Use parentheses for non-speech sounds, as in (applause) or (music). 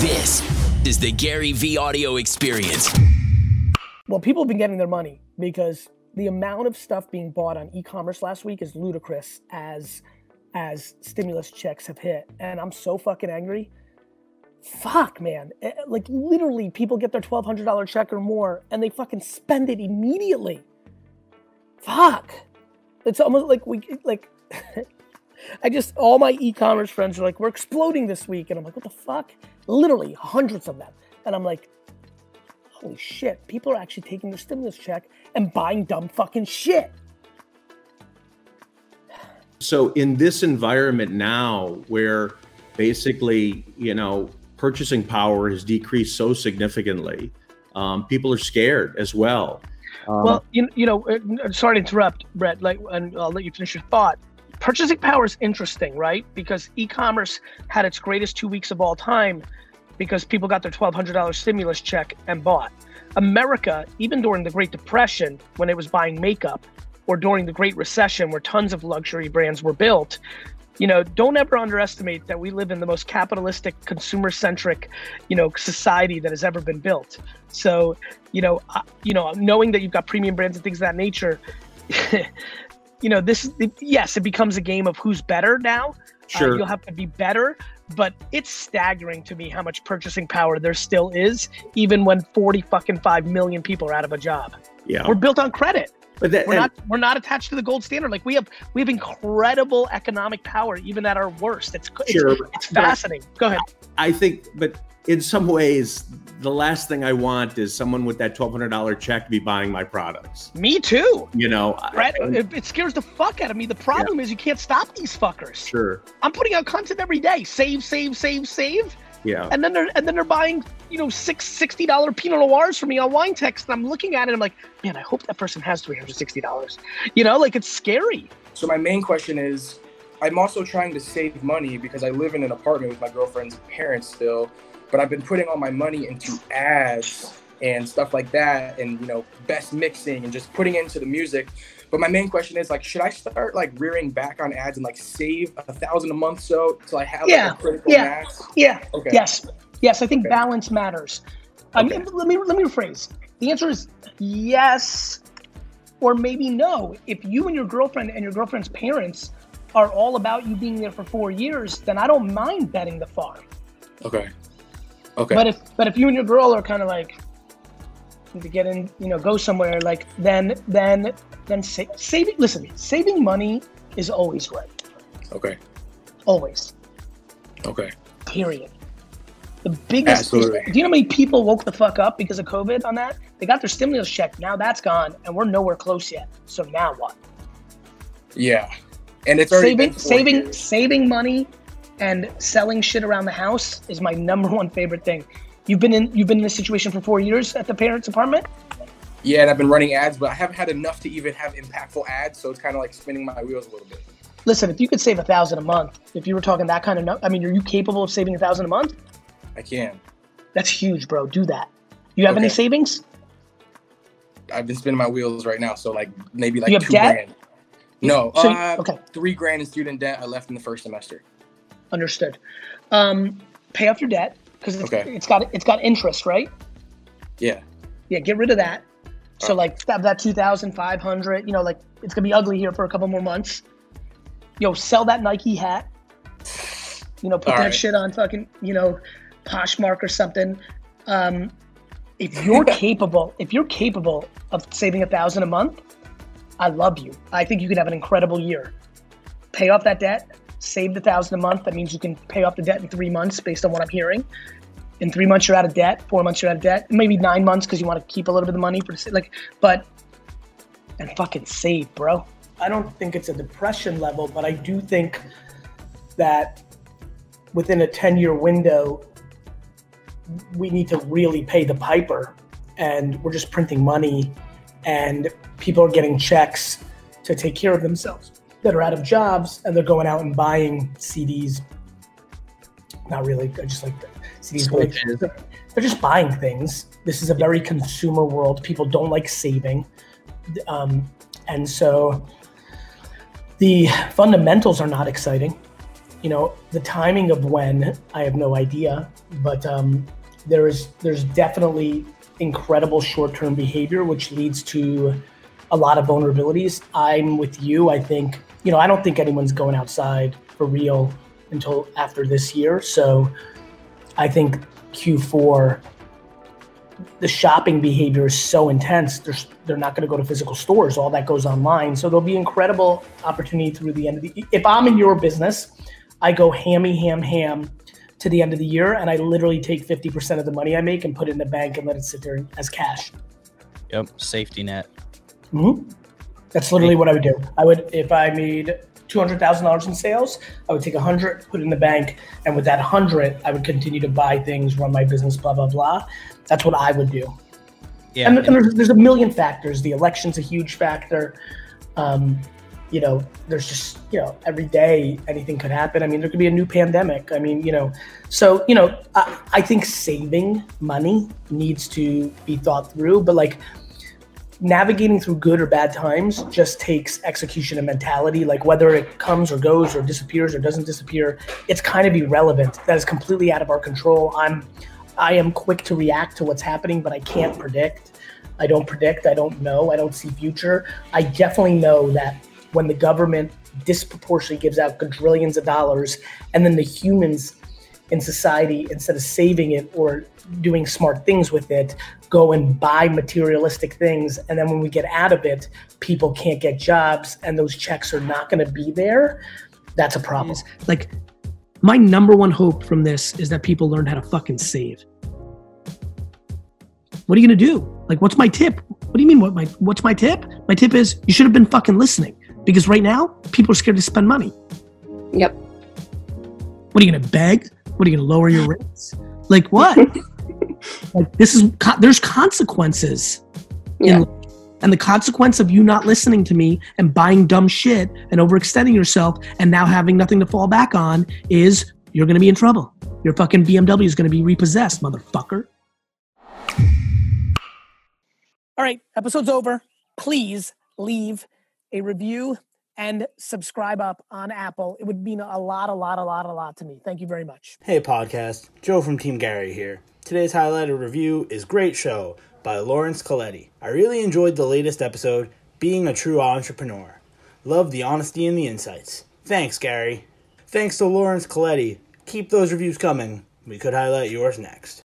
This is the GaryVee audio experience. Well, people have been getting their money because the amount of stuff being bought on e-commerce last week is ludicrous as as stimulus checks have hit. And I'm so fucking angry. Fuck, man. Eh, like literally people get their $1200 check or more and they fucking spend it immediately. Fuck. It's almost like we like (laughs) I just all my e-commerce friends are like, we're exploding this week, and I'm like, what the fuck? Literally hundreds of them, and I'm like, holy shit, people are actually taking their stimulus check and buying dumb fucking shit. So in this environment now, where basically, you know, purchasing power has decreased so significantly, um, people are scared as well. Um, well, you, you know, uh, sorry to interrupt, Brett. Like, and I'll let you finish your thought purchasing power is interesting, right? Because e-commerce had its greatest two weeks of all time because people got their $1,200 stimulus check and bought. America, even during the Great Depression, when it was buying makeup, or during the Great Recession, where tons of luxury brands were built, you know, don't ever underestimate that we live in the most capitalistic, consumer-centric, you know, society that has ever been built. So, you know, uh, you know, knowing that you've got premium brands and things of that nature, (laughs) you know, this yes, it becomes a game of who's better now. Uh, sure. Uh, you'll have to be better, but it's staggering to me how much purchasing power there still is, even when 40 fucking 5 million people are out of a job. Yeah. We're built on credit. But that, we're not we're not attached to the gold standard. Like we have we have incredible economic power even at our worst. It's sure, it's, it's fascinating. Go ahead. I think but in some ways the last thing I want is someone with that twelve hundred dollar check to be buying my products. Me too. You know, right? I, it, it, scares the fuck out of me. The problem yeah. is you can't stop these fuckers. Sure. I'm putting out content every day. Save, save, save, save. Yeah. And then they're and then they're buying, you know, six sixty dollar Pinot Noirs for me on wine text. And I'm looking at it. I'm like, man, I hope that person has three hundred sixty dollars. You know, like it's scary. So my main question is, I'm also trying to save money because I live in an apartment with my girlfriend's parents still but I've been putting all my money into ads and stuff like that and you know best mixing and just putting into the music. But my main question is like should i start like rearing back on ads and like save a thousand a month so till i have yeah like, a critical yeah. mass? Yeah. Okay. yes. Yes i think okay. balance matters. Okay. i mean let me let me rephrase. The answer is yes or maybe no. If you and your girlfriend and your girlfriend's parents are all about you being there for four years then i don't mind betting the farm okay. Okay. But if but if you and your girl are kind of like to get in, you know, go somewhere, like then then then sa- saving. Listen, saving money is always right. Okay. Always. Okay. Period. The biggest. Absolutely. do you know how many people woke the fuck up because of COVID on that? They got their stimulus check. Now that's gone, and we're nowhere close yet. So now what? Yeah, and it's saving saving years. saving money and selling shit around the house is my (laughs) number one favorite thing. You've been in you've been in this situation for four years at the parents' apartment. Yeah, and I've been running ads, but I haven't had enough to even have impactful ads. So it's kind of like spinning my wheels a little bit. Listen, if you could save a thousand a month, if you were talking that kind of, I mean, are you capable of saving a thousand a month? I can. That's huge, bro. Do that. You have okay. any savings? I've been spinning my wheels right now, so like maybe like two debt? grand. No, so, uh, okay. Three grand in student debt. I left in the first semester. Understood. Um, pay off your debt because it's, okay. it's got it's got interest, right? Yeah. Yeah. Get rid of that. So like that, that two thousand five hundred. You know, like it's gonna be ugly here for a couple more months. Yo, sell that Nike hat. You know, put All that right. shit on fucking you know, Poshmark or something. Um, if you're (laughs) capable, if you're capable of saving a thousand a month, I love you. I think you could have an incredible year. Pay off that debt, save the thousand a month. That means you can pay off the debt in three months, based on what I'm hearing. In three months, you're out of debt. Four months, you're out of debt. Maybe nine months because you want to keep a little bit of money for like. But and fucking save, bro. I don't think it's a depression level, but I do think that within a 10 year window, we need to really pay the piper. And we're just printing money, and people are getting checks to take care of themselves that are out of jobs and they're going out and buying CDs. Not really, just like CDs. Like, they're just buying things. This is a very consumer world. People don't like saving. Um, and so the fundamentals are not exciting. you know, the timing of when I have no idea, but um, there is there's definitely incredible short-term behavior which leads to a lot of vulnerabilities. I'm with you. I think you know I don't think anyone's going outside for real until after this year. So I think Q4 the shopping behavior is so intense. They're, they're not going to go to physical stores. All that goes online. So there'll be incredible opportunity through the end of the. If I'm in your business, I go hammy ham ham to the end of the year, and I literally take fifty percent of the money I make and put it in the bank and let it sit there as cash. Yep, safety net. Mm-hmm. That's literally what I would do. I would if I made two hundred thousand dollars in sales, I would take a hundred, put it in the bank, and with that hundred, I would continue to buy things, run my business, blah blah blah. That's what I would do. Yeah, and, and- there's, there's a million factors. The election's a huge factor. Um, you know, there's just you know every day anything could happen. I mean, there could be a new pandemic. I mean, you know, so you know, I, I think saving money needs to be thought through, but like navigating through good or bad times just takes execution and mentality. Like whether it comes or goes or disappears or doesn't disappear, it's kind of irrelevant. That is completely out of our control. I'm, I am quick to react to what's happening, but I can't predict. I don't predict. I don't know. I don't see future. I definitely know that when the government disproportionately gives out quadrillions of dollars, and then the humans in society, instead of saving it or doing smart things with it, go and buy materialistic things. And then when we get out of it, people can't get jobs and those checks are not going to be there. That's a problem. Like, my number one hope from this is that people learn how to fucking save. What are you going to do? Like, what's my tip? What do you mean? What my what's my tip? My tip is you should have been fucking listening because right now people are scared to spend money. Yep. What are you gonna beg? What are you gonna lower your rates? Like what? (laughs) like this is there's consequences. in Yeah. life. and the consequence of you not listening to me and buying dumb shit and overextending yourself and now having nothing to fall back on is you're gonna be in trouble. Your fucking BMW is gonna be repossessed, motherfucker. All right, episode's over. Please leave a review and subscribe up on Apple. It would mean a lot, a lot, a lot, a lot to me. Thank you very much. Hey podcast, Joe from Team Gary here. Today's highlighted review is Great Show by Lawrence Coletti. I really enjoyed the latest episode, Being a True Entrepreneur. Love the honesty and the insights. Thanks, Gary. Thanks to Lawrence Coletti. Keep those reviews coming. We could highlight yours next.